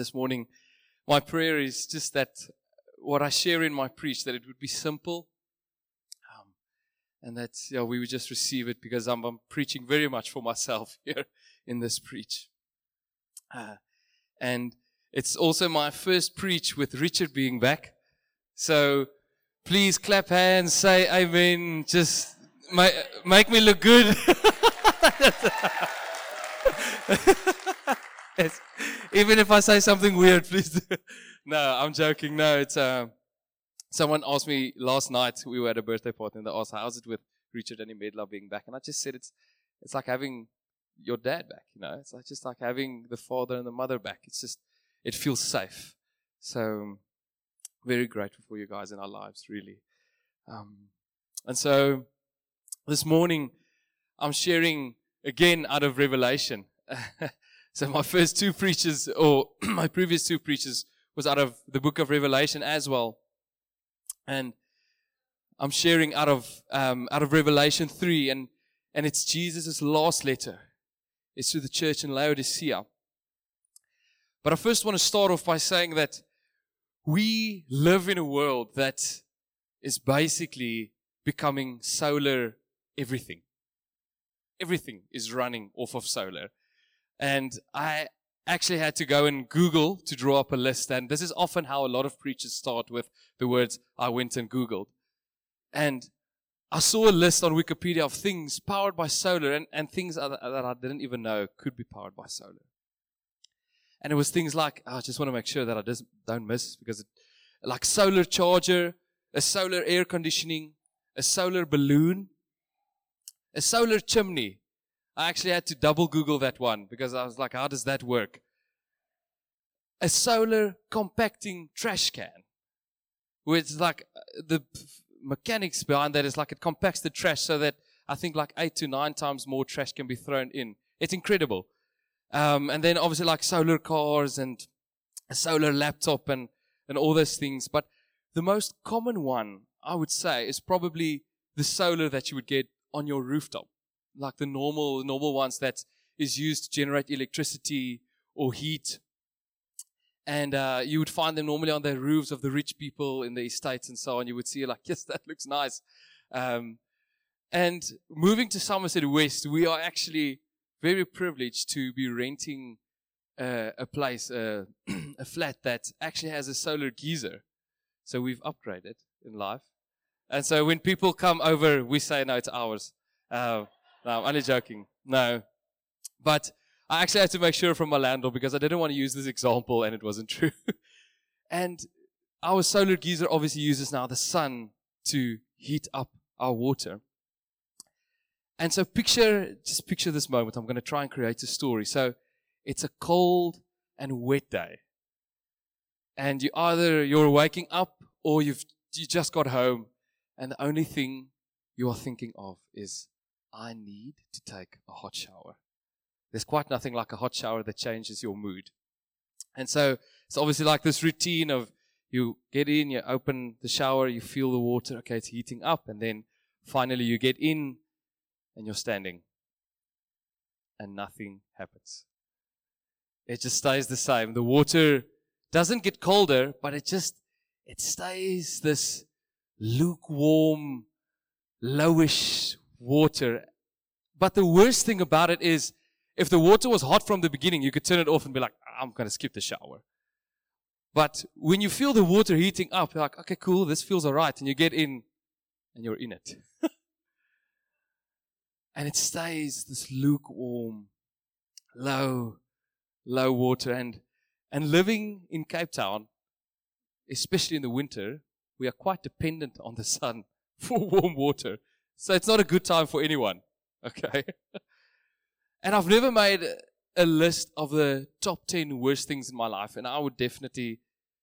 this morning. My prayer is just that what I share in my preach, that it would be simple, um, and that yeah, we would just receive it because I'm, I'm preaching very much for myself here in this preach. Uh, and it's also my first preach with Richard being back. So please clap hands, say amen, just make, make me look good. yes. Even if I say something weird, please. no, I'm joking. No, it's uh, someone asked me last night. We were at a birthday party, and they asked, "How's it with Richard and Imedla being back?" And I just said, "It's it's like having your dad back. You know, it's like just like having the father and the mother back. It's just it feels safe. So very grateful for you guys in our lives, really. Um, and so this morning, I'm sharing again out of Revelation. so my first two preachers, or my previous two preachers, was out of the book of Revelation as well. And I'm sharing out of um, out of Revelation three, and and it's Jesus' last letter. It's to the church in Laodicea. But I first want to start off by saying that we live in a world that is basically becoming solar everything. Everything is running off of solar. And I actually had to go and Google to draw up a list. And this is often how a lot of preachers start with the words, I went and Googled. And I saw a list on Wikipedia of things powered by solar and, and things that I didn't even know could be powered by solar. And it was things like, oh, I just want to make sure that I just don't miss because it, like solar charger, a solar air conditioning, a solar balloon, a solar chimney. I actually had to double Google that one because I was like, how does that work? A solar compacting trash can. It's like uh, the mechanics behind that is like it compacts the trash so that I think like eight to nine times more trash can be thrown in. It's incredible. Um, and then obviously like solar cars and a solar laptop and, and all those things. But the most common one, I would say, is probably the solar that you would get on your rooftop. Like the normal, normal ones that is used to generate electricity or heat. And uh, you would find them normally on the roofs of the rich people in the estates and so on. You would see like, yes, that looks nice. Um, and moving to Somerset West, we are actually very privileged to be renting uh, a place, uh, a flat that actually has a solar geyser. So we've upgraded in life. And so when people come over, we say, no, it's ours. Uh, no, I'm only joking. No. But I actually had to make sure from my landlord because I didn't want to use this example and it wasn't true. and our solar geyser obviously uses now the sun to heat up our water. And so picture, just picture this moment. I'm going to try and create a story. So it's a cold and wet day. And you either you're waking up or you've you just got home and the only thing you are thinking of is I need to take a hot shower. There's quite nothing like a hot shower that changes your mood. And so it's obviously like this routine of you get in, you open the shower, you feel the water, okay, it's heating up, and then finally you get in and you're standing and nothing happens. It just stays the same. The water doesn't get colder, but it just, it stays this lukewarm, lowish water. But the worst thing about it is if the water was hot from the beginning, you could turn it off and be like, I'm going to skip the shower. But when you feel the water heating up, you're like, okay, cool, this feels all right. And you get in and you're in it. and it stays this lukewarm, low, low water. And, and living in Cape Town, especially in the winter, we are quite dependent on the sun for warm water. So it's not a good time for anyone. Okay. and I've never made a list of the top 10 worst things in my life. And I would definitely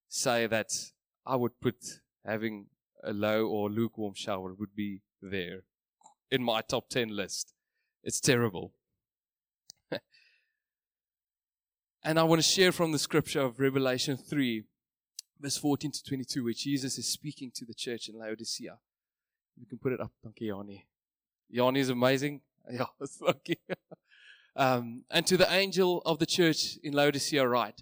say that I would put having a low or lukewarm shower would be there in my top 10 list. It's terrible. and I want to share from the scripture of Revelation 3, verse 14 to 22, where Jesus is speaking to the church in Laodicea. You can put it up. You, Yanni. Yanni is amazing. Yeah, it's lucky. um, and to the angel of the church in Laodicea, write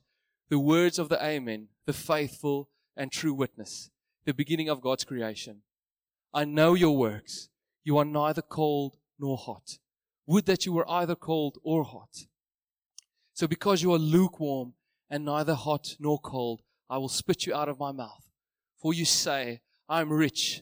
the words of the Amen, the faithful and true witness, the beginning of God's creation. I know your works. You are neither cold nor hot. Would that you were either cold or hot. So because you are lukewarm and neither hot nor cold, I will spit you out of my mouth. For you say, I am rich,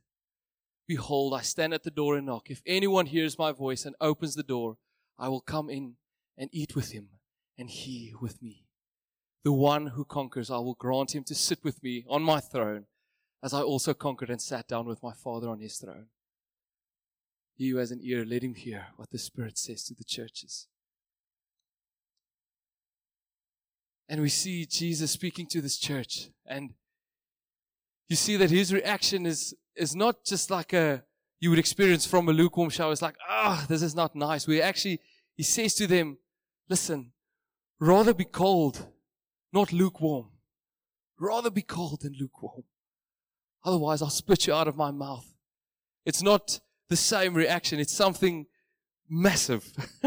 Behold, I stand at the door and knock. If anyone hears my voice and opens the door, I will come in and eat with him, and he with me. The one who conquers, I will grant him to sit with me on my throne, as I also conquered and sat down with my Father on his throne. He who has an ear, let him hear what the Spirit says to the churches. And we see Jesus speaking to this church, and you see that his reaction is, is not just like a you would experience from a lukewarm shower. It's like, ah, oh, this is not nice. We actually, he says to them, listen, rather be cold not lukewarm. Rather be cold than lukewarm. Otherwise, I'll spit you out of my mouth. It's not the same reaction, it's something massive.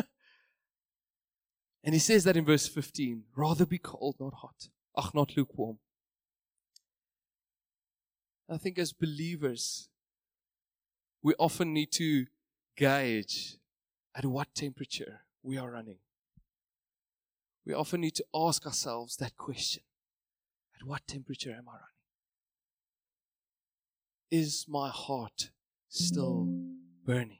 and he says that in verse 15 rather be cold, not hot. Ach, not lukewarm. I think as believers, we often need to gauge at what temperature we are running we often need to ask ourselves that question At what temperature am I running? Is my heart still burning?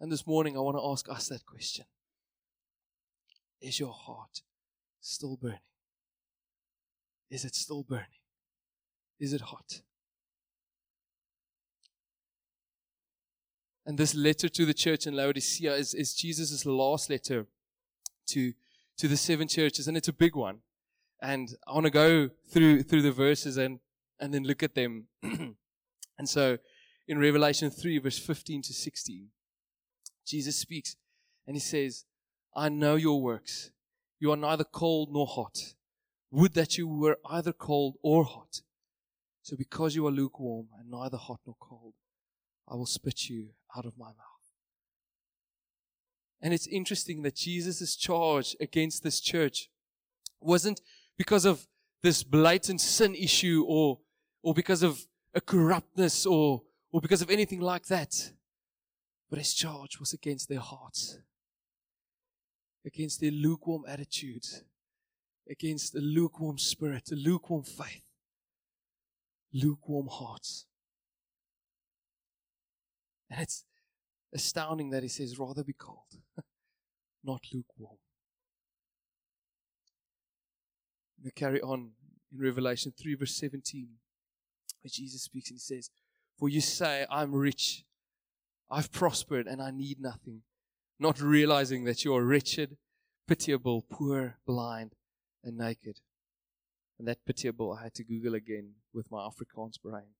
And this morning, I want to ask us that question Is your heart still burning? Is it still burning? Is it hot? And this letter to the church in Laodicea is, is Jesus' last letter to, to the seven churches, and it's a big one. And I want to go through, through the verses and, and then look at them. and so in Revelation 3, verse 15 to 16, Jesus speaks and he says, I know your works. You are neither cold nor hot. Would that you were either cold or hot. So because you are lukewarm and neither hot nor cold, I will spit you out of my mouth. And it's interesting that Jesus' charge against this church wasn't because of this blatant sin issue or, or because of a corruptness or, or because of anything like that. But his charge was against their hearts, against their lukewarm attitudes, against a lukewarm spirit, a lukewarm faith, lukewarm hearts. And it's, astounding that he says, rather be cold, not lukewarm. We carry on in Revelation 3, verse 17, where Jesus speaks and he says, For you say, I'm rich, I've prospered, and I need nothing, not realizing that you are wretched, pitiable, poor, blind, and naked. And that pitiable I had to Google again with my Afrikaans brain.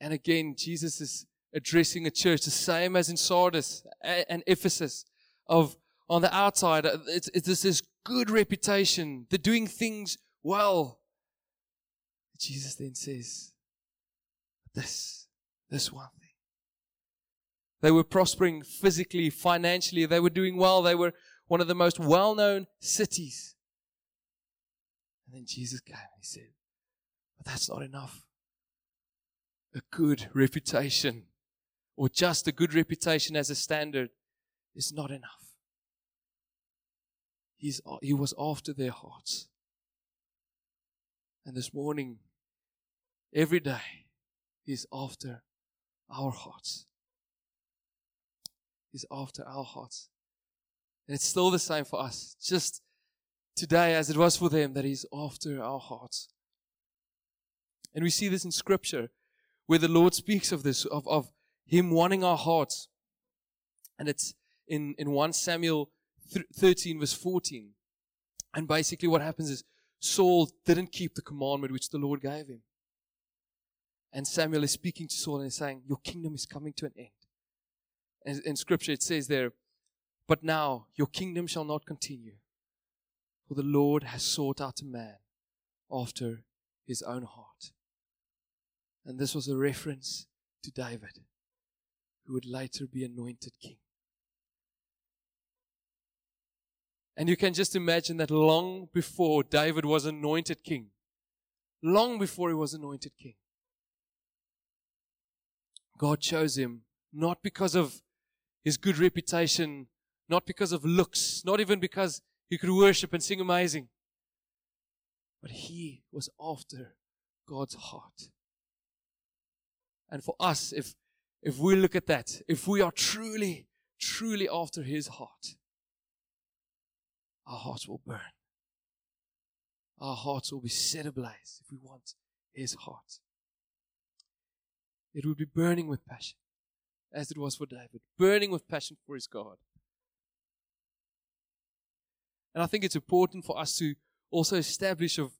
And again, Jesus is addressing a church the same as in Sardis and Ephesus of on the outside, uh, it's, it's this good reputation. They're doing things well. Jesus then says, this, this one thing. They were prospering physically, financially. They were doing well. They were one of the most well-known cities. And then Jesus came and he said, but that's not enough a good reputation or just a good reputation as a standard is not enough. He's, he was after their hearts. And this morning, every day, He's after our hearts. He's after our hearts. And it's still the same for us. Just today, as it was for them, that He's after our hearts. And we see this in Scripture where the Lord speaks of this, of, of Him wanting our hearts. And it's in, in 1 Samuel 13, verse 14. And basically, what happens is Saul didn't keep the commandment which the Lord gave him. And Samuel is speaking to Saul and saying, Your kingdom is coming to an end. And in scripture, it says there, But now your kingdom shall not continue, for the Lord has sought out a man after his own heart. And this was a reference to David, who would later be anointed king. And you can just imagine that long before David was anointed king, long before he was anointed king, God chose him not because of his good reputation, not because of looks, not even because he could worship and sing amazing, but he was after God's heart. And for us, if, if we look at that, if we are truly, truly after his heart, our hearts will burn. Our hearts will be set ablaze if we want His heart. It will be burning with passion, as it was for David, burning with passion for his God. And I think it's important for us to also establish of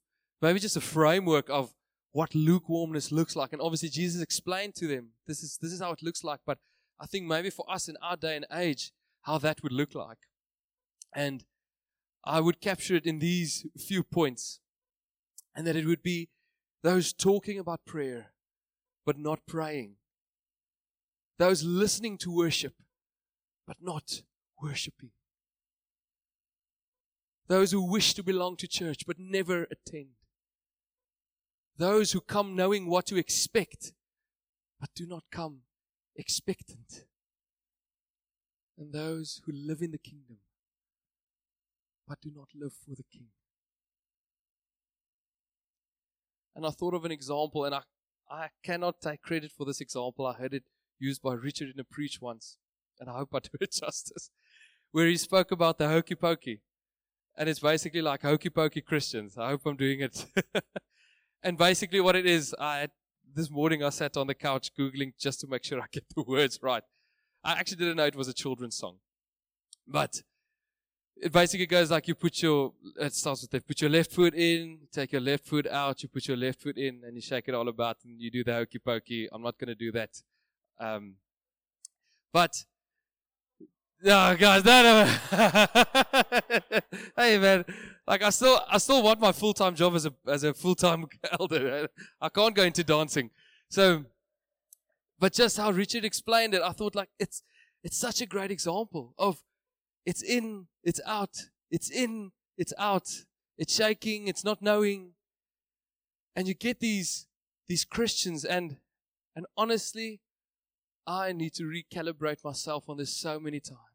maybe just a framework of what lukewarmness looks like. And obviously Jesus explained to them this is this is how it looks like, but I think maybe for us in our day and age, how that would look like. And I would capture it in these few points. And that it would be those talking about prayer, but not praying. Those listening to worship, but not worshiping. Those who wish to belong to church, but never attend. Those who come knowing what to expect, but do not come expectant. And those who live in the kingdom, but do not live for the King. And I thought of an example, and I, I cannot take credit for this example. I heard it used by Richard in a preach once, and I hope I do it justice, where he spoke about the hokey pokey. And it's basically like hokey pokey Christians. I hope I'm doing it. and basically, what it is, I this morning I sat on the couch Googling just to make sure I get the words right. I actually didn't know it was a children's song. But it basically goes like you put your, it starts with that, put your left foot in, take your left foot out, you put your left foot in, and you shake it all about, and you do the hokey pokey. I'm not going to do that. Um, but, no, guys, no, no. Uh, hey, man, like I still, I still want my full time job as a, as a full time elder. I can't go into dancing. So, but just how Richard explained it, I thought like it's, it's such a great example of it's in, it's out. It's in, it's out. It's shaking, it's not knowing. And you get these, these Christians and, and honestly, I need to recalibrate myself on this so many times.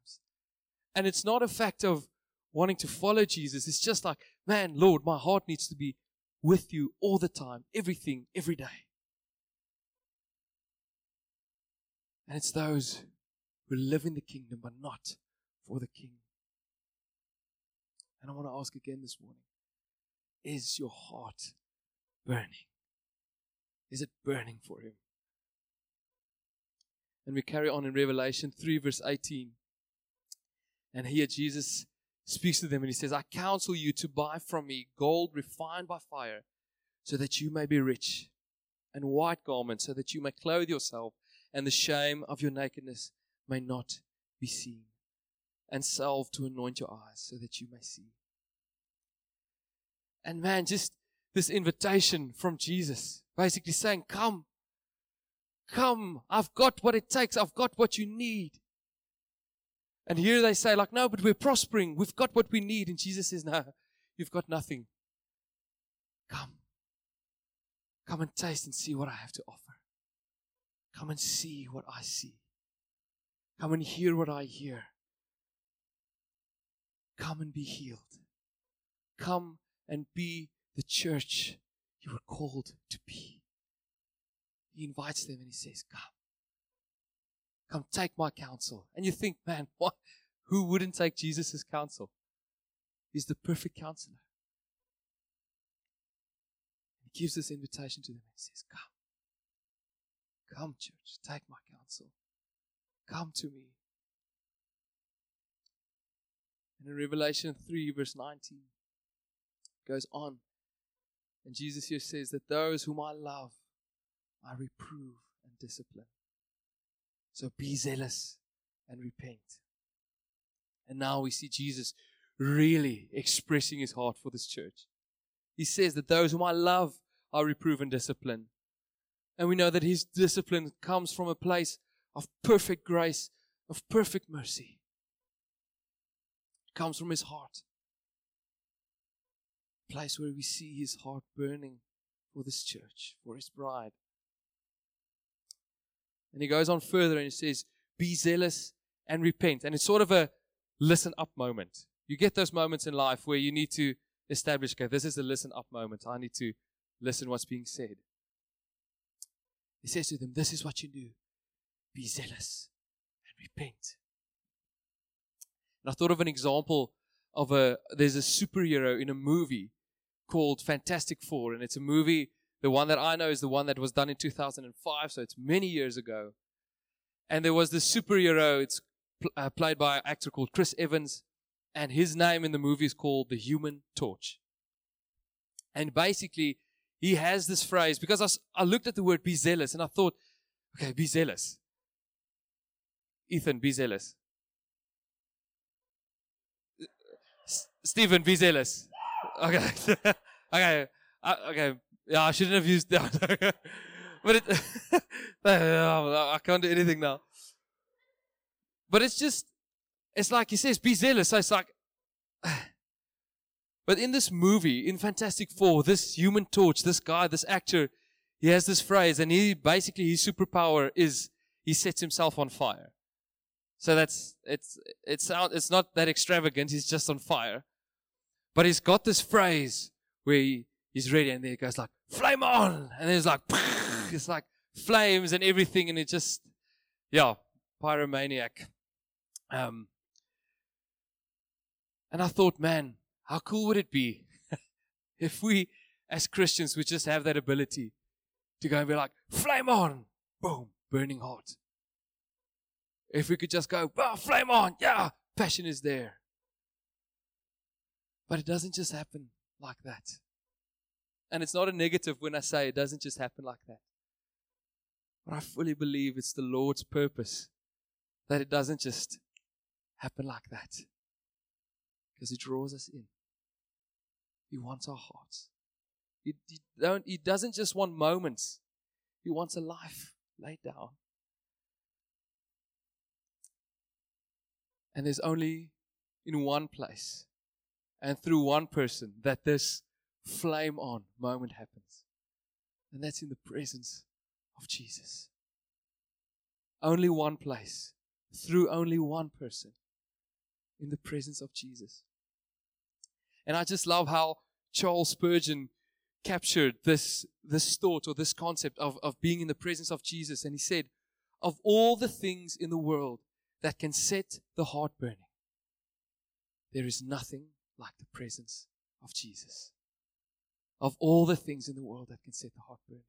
And it's not a fact of wanting to follow Jesus. It's just like, man, Lord, my heart needs to be with you all the time, everything, every day. And it's those who live in the kingdom but not for the King. And I want to ask again this morning is your heart burning? Is it burning for Him? And we carry on in Revelation 3, verse 18. And here Jesus speaks to them and he says, I counsel you to buy from me gold refined by fire, so that you may be rich, and white garments, so that you may clothe yourself, and the shame of your nakedness may not be seen and salve to anoint your eyes so that you may see. And man, just this invitation from Jesus, basically saying, Come, come, I've got what it takes, I've got what you need. And here they say, like, no, but we're prospering, we've got what we need. And Jesus says, No, you've got nothing. Come. Come and taste and see what I have to offer. Come and see what I see. Come and hear what I hear. Come and be healed. Come and be the church you were called to be. He invites them and he says, Come. Come take my counsel. And you think, man, what? Who wouldn't take Jesus' counsel? He's the perfect counselor. He gives this invitation to them and says, Come. Come, church, take my counsel. Come to me. And in Revelation 3, verse 19, goes on. And Jesus here says that those whom I love, I reprove and discipline. So be zealous and repent. And now we see Jesus really expressing his heart for this church. He says that those whom I love, I reprove and discipline. And we know that his discipline comes from a place of perfect grace, of perfect mercy. It comes from his heart. A place where we see his heart burning for this church, for his bride. And he goes on further and he says, Be zealous and repent. And it's sort of a listen up moment. You get those moments in life where you need to establish, okay, this is a listen up moment. I need to listen what's being said. He says to them, This is what you do be zealous and repent. And I thought of an example of a there's a superhero in a movie called Fantastic Four, and it's a movie. The one that I know is the one that was done in 2005, so it's many years ago. And there was this superhero. It's pl- uh, played by an actor called Chris Evans, and his name in the movie is called the Human Torch. And basically, he has this phrase because I, I looked at the word be zealous and I thought, okay, be zealous. Ethan, be zealous. S- Stephen, be zealous. Okay. okay. Uh, okay. Yeah, I shouldn't have used that. but it, I can't do anything now. But it's just, it's like he says, be zealous. So it's like, but in this movie, in Fantastic Four, this human torch, this guy, this actor, he has this phrase, and he basically, his superpower is he sets himself on fire. So that's, it's, it's, out, it's not that extravagant. He's just on fire. But he's got this phrase where he, he's ready, and then he goes like, flame on! And then it's like, it's like flames and everything, and it just, yeah, pyromaniac. Um, and I thought, man, how cool would it be if we, as Christians, would just have that ability to go and be like, flame on, boom, burning hot. If we could just go, oh, flame on, yeah, passion is there. But it doesn't just happen like that. And it's not a negative when I say it doesn't just happen like that. But I fully believe it's the Lord's purpose that it doesn't just happen like that. Because He draws us in. He wants our hearts. He, he, don't, he doesn't just want moments, He wants a life laid down. And there's only in one place and through one person that this flame on moment happens. And that's in the presence of Jesus. Only one place, through only one person, in the presence of Jesus. And I just love how Charles Spurgeon captured this, this thought or this concept of, of being in the presence of Jesus. And he said, Of all the things in the world that can set the heart burning, there is nothing like the presence of Jesus. Of all the things in the world that can set the heart burning,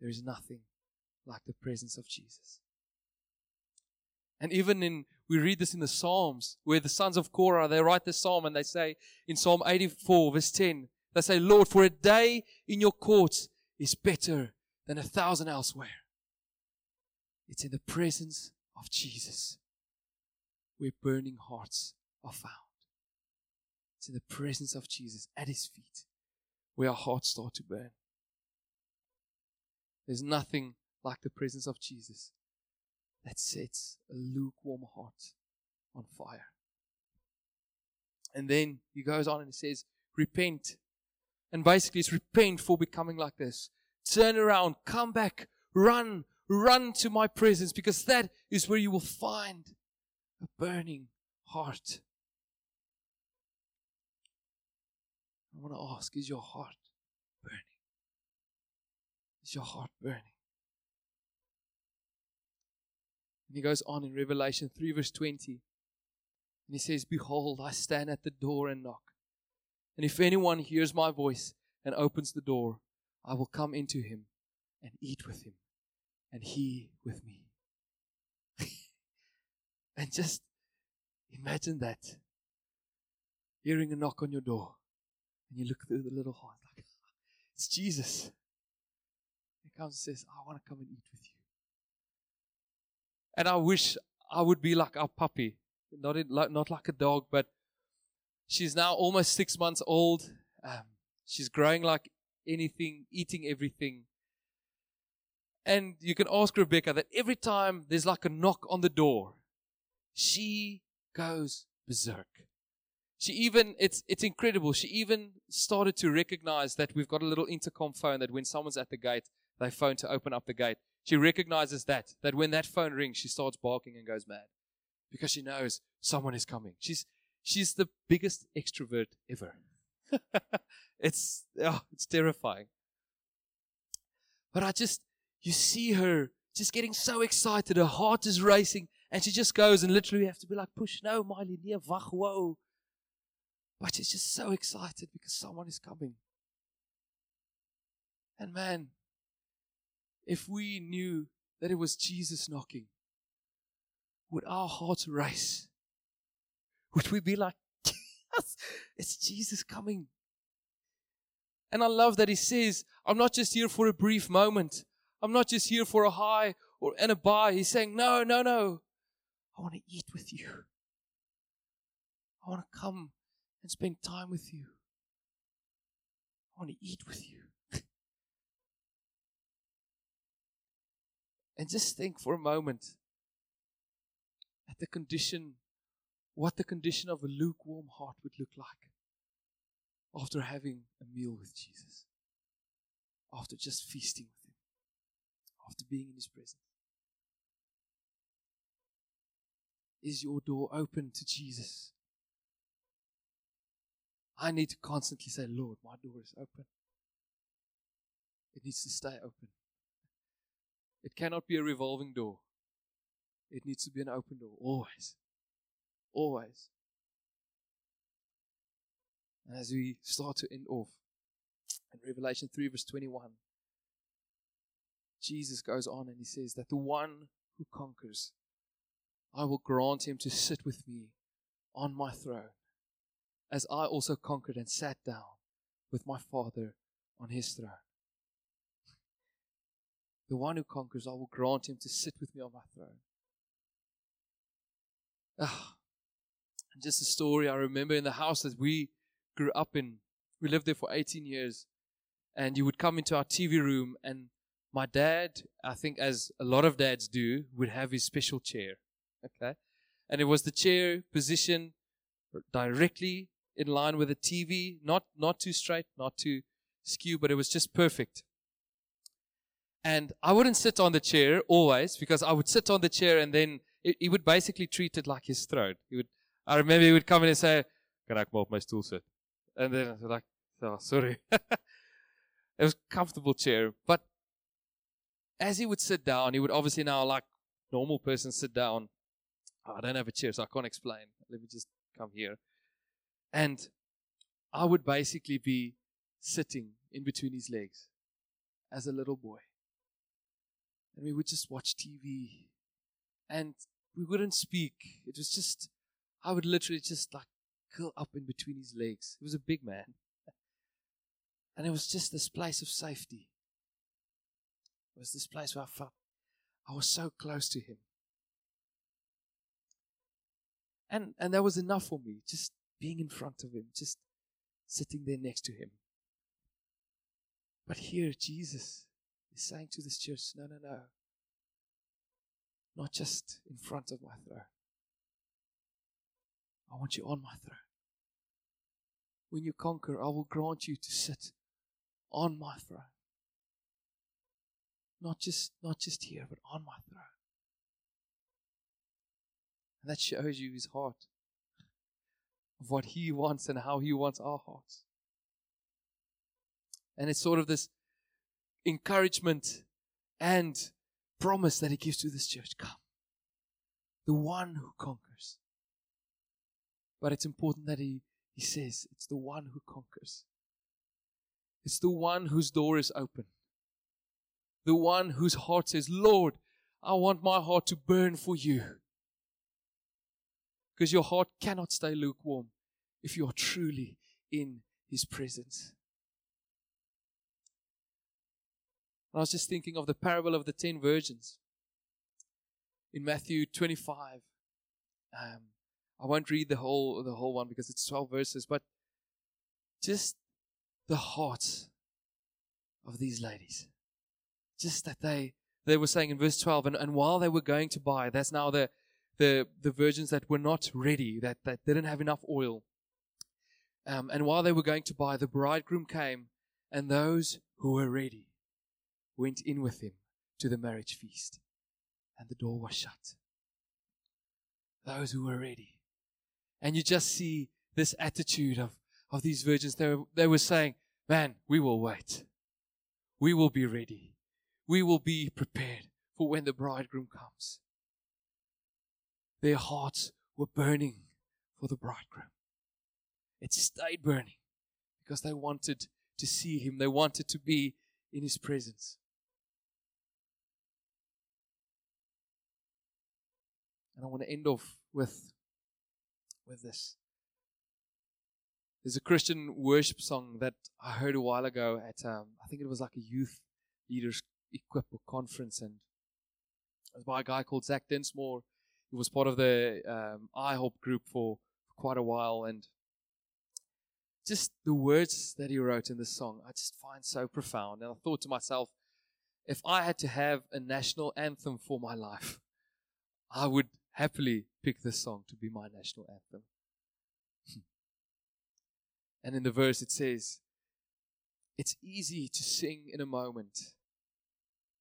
there is nothing like the presence of Jesus. And even in, we read this in the Psalms, where the sons of Korah, they write this psalm and they say in Psalm 84, verse 10, they say, Lord, for a day in your courts is better than a thousand elsewhere. It's in the presence of Jesus where burning hearts are found. It's in the presence of Jesus at his feet where our hearts start to burn. There's nothing like the presence of Jesus that sets a lukewarm heart on fire. And then he goes on and he says, Repent. And basically, it's repent for becoming like this. Turn around, come back, run, run to my presence because that is where you will find a burning heart. Want to ask, is your heart burning? Is your heart burning? And he goes on in Revelation 3, verse 20. And he says, Behold, I stand at the door and knock. And if anyone hears my voice and opens the door, I will come into him and eat with him, and he with me. and just imagine that. Hearing a knock on your door And you look through the little heart, like, it's Jesus. He comes and says, I want to come and eat with you. And I wish I would be like our puppy. Not, in, like, not like a dog, but she's now almost six months old. Um, she's growing like anything, eating everything. And you can ask Rebecca that every time there's like a knock on the door, she goes berserk. She even, it's, it's incredible. She even started to recognize that we've got a little intercom phone that when someone's at the gate, they phone to open up the gate. She recognizes that, that when that phone rings, she starts barking and goes mad because she knows someone is coming. She's, she's the biggest extrovert ever. it's, oh, it's terrifying. But I just, you see her just getting so excited. Her heart is racing. And she just goes and literally have to be like, push, no, Miley, near, wach, whoa. But she's just so excited because someone is coming. And man, if we knew that it was Jesus knocking, would our hearts race? Would we be like, yes, it's Jesus coming? And I love that he says, I'm not just here for a brief moment. I'm not just here for a high or and a buy. He's saying, No, no, no. I want to eat with you. I want to come and spend time with you. I want to eat with you. and just think for a moment at the condition, what the condition of a lukewarm heart would look like after having a meal with Jesus, after just feasting with Him, after being in His presence. Is your door open to Jesus? I need to constantly say, Lord, my door is open. It needs to stay open. It cannot be a revolving door. It needs to be an open door, always. Always. And as we start to end off in Revelation 3, verse 21, Jesus goes on and he says that the one who conquers, I will grant him to sit with me on my throne, as I also conquered and sat down with my Father on his throne. The one who conquers, I will grant him to sit with me on my throne. Ah, and just a story I remember in the house that we grew up in. We lived there for 18 years. And you would come into our TV room, and my dad, I think, as a lot of dads do, would have his special chair. Okay? And it was the chair positioned directly in line with the TV, not, not too straight, not too skew, but it was just perfect. And I wouldn't sit on the chair always because I would sit on the chair and then he would basically treat it like his throne. He would, I remember he would come in and say, "Can I come off my stool sit?" And then I was like, "Oh, sorry." it was a comfortable chair, but as he would sit down, he would obviously now, like normal person, sit down. Oh, I don't have a chair, so I can't explain. Let me just come here. And I would basically be sitting in between his legs as a little boy. And we would just watch TV. And we wouldn't speak. It was just, I would literally just like curl up in between his legs. He was a big man. And it was just this place of safety. It was this place where I felt I was so close to him. And, and that was enough for me, just being in front of him, just sitting there next to him. But here, Jesus is saying to this church, no, no, no. Not just in front of my throne. I want you on my throne. When you conquer, I will grant you to sit on my throne. Not just, not just here, but on my throne. And that shows you his heart of what he wants and how he wants our hearts. And it's sort of this encouragement and promise that he gives to this church. Come. The one who conquers. But it's important that he, he says it's the one who conquers. It's the one whose door is open. The one whose heart says, Lord, I want my heart to burn for you. Because your heart cannot stay lukewarm if you are truly in His presence. I was just thinking of the parable of the ten virgins in Matthew 25. Um, I won't read the whole the whole one because it's 12 verses, but just the hearts of these ladies. Just that they they were saying in verse 12, and, and while they were going to buy, that's now the the the virgins that were not ready, that, that didn't have enough oil. Um, and while they were going to buy, the bridegroom came, and those who were ready went in with him to the marriage feast, and the door was shut. Those who were ready. And you just see this attitude of, of these virgins. They were, they were saying, Man, we will wait. We will be ready. We will be prepared for when the bridegroom comes. Their hearts were burning for the bridegroom. It stayed burning because they wanted to see him, they wanted to be in his presence. And I want to end off with, with this. There's a Christian worship song that I heard a while ago at, um, I think it was like a youth leaders equip or conference, and it was by a guy called Zach Densmore. He was part of the um, IHOP group for quite a while, and just the words that he wrote in this song, I just find so profound. And I thought to myself, if I had to have a national anthem for my life, I would happily pick this song to be my national anthem. and in the verse it says, It's easy to sing in a moment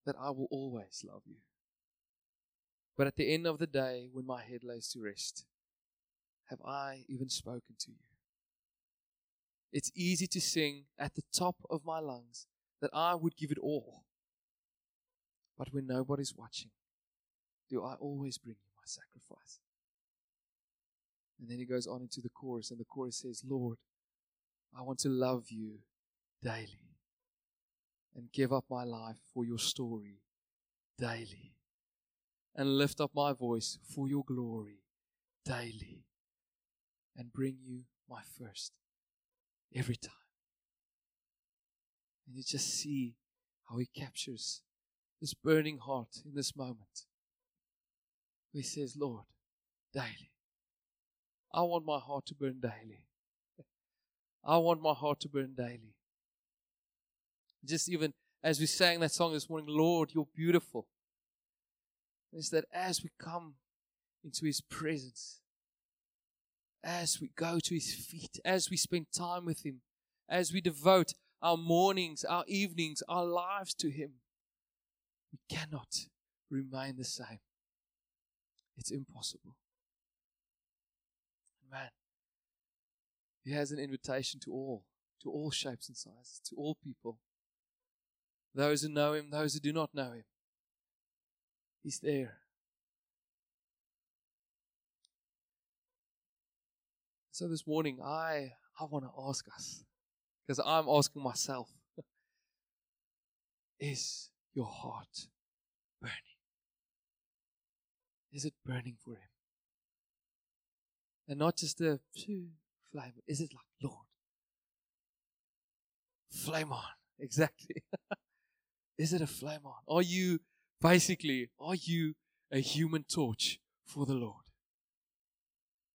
that I will always love you. But at the end of the day, when my head lays to rest, have I even spoken to you? It's easy to sing at the top of my lungs that I would give it all. But when nobody's watching, do I always bring you my sacrifice. And then he goes on into the chorus, and the chorus says, Lord, I want to love you daily and give up my life for your story daily and lift up my voice for your glory daily and bring you my first every time. And you just see how he captures this burning heart in this moment. He says, Lord, daily. I want my heart to burn daily. I want my heart to burn daily. Just even as we sang that song this morning, Lord, you're beautiful. Is that as we come into His presence, as we go to His feet, as we spend time with Him, as we devote our mornings, our evenings, our lives to Him, we cannot remain the same. It's impossible. Man, He has an invitation to all, to all shapes and sizes, to all people. Those who know Him, those who do not know Him. He's there. So this morning, I, I want to ask us, because I'm asking myself, is your heart burning? Is it burning for Him? And not just a flame, is it like, Lord, flame on? Exactly. is it a flame on? Are you basically, are you a human torch for the Lord?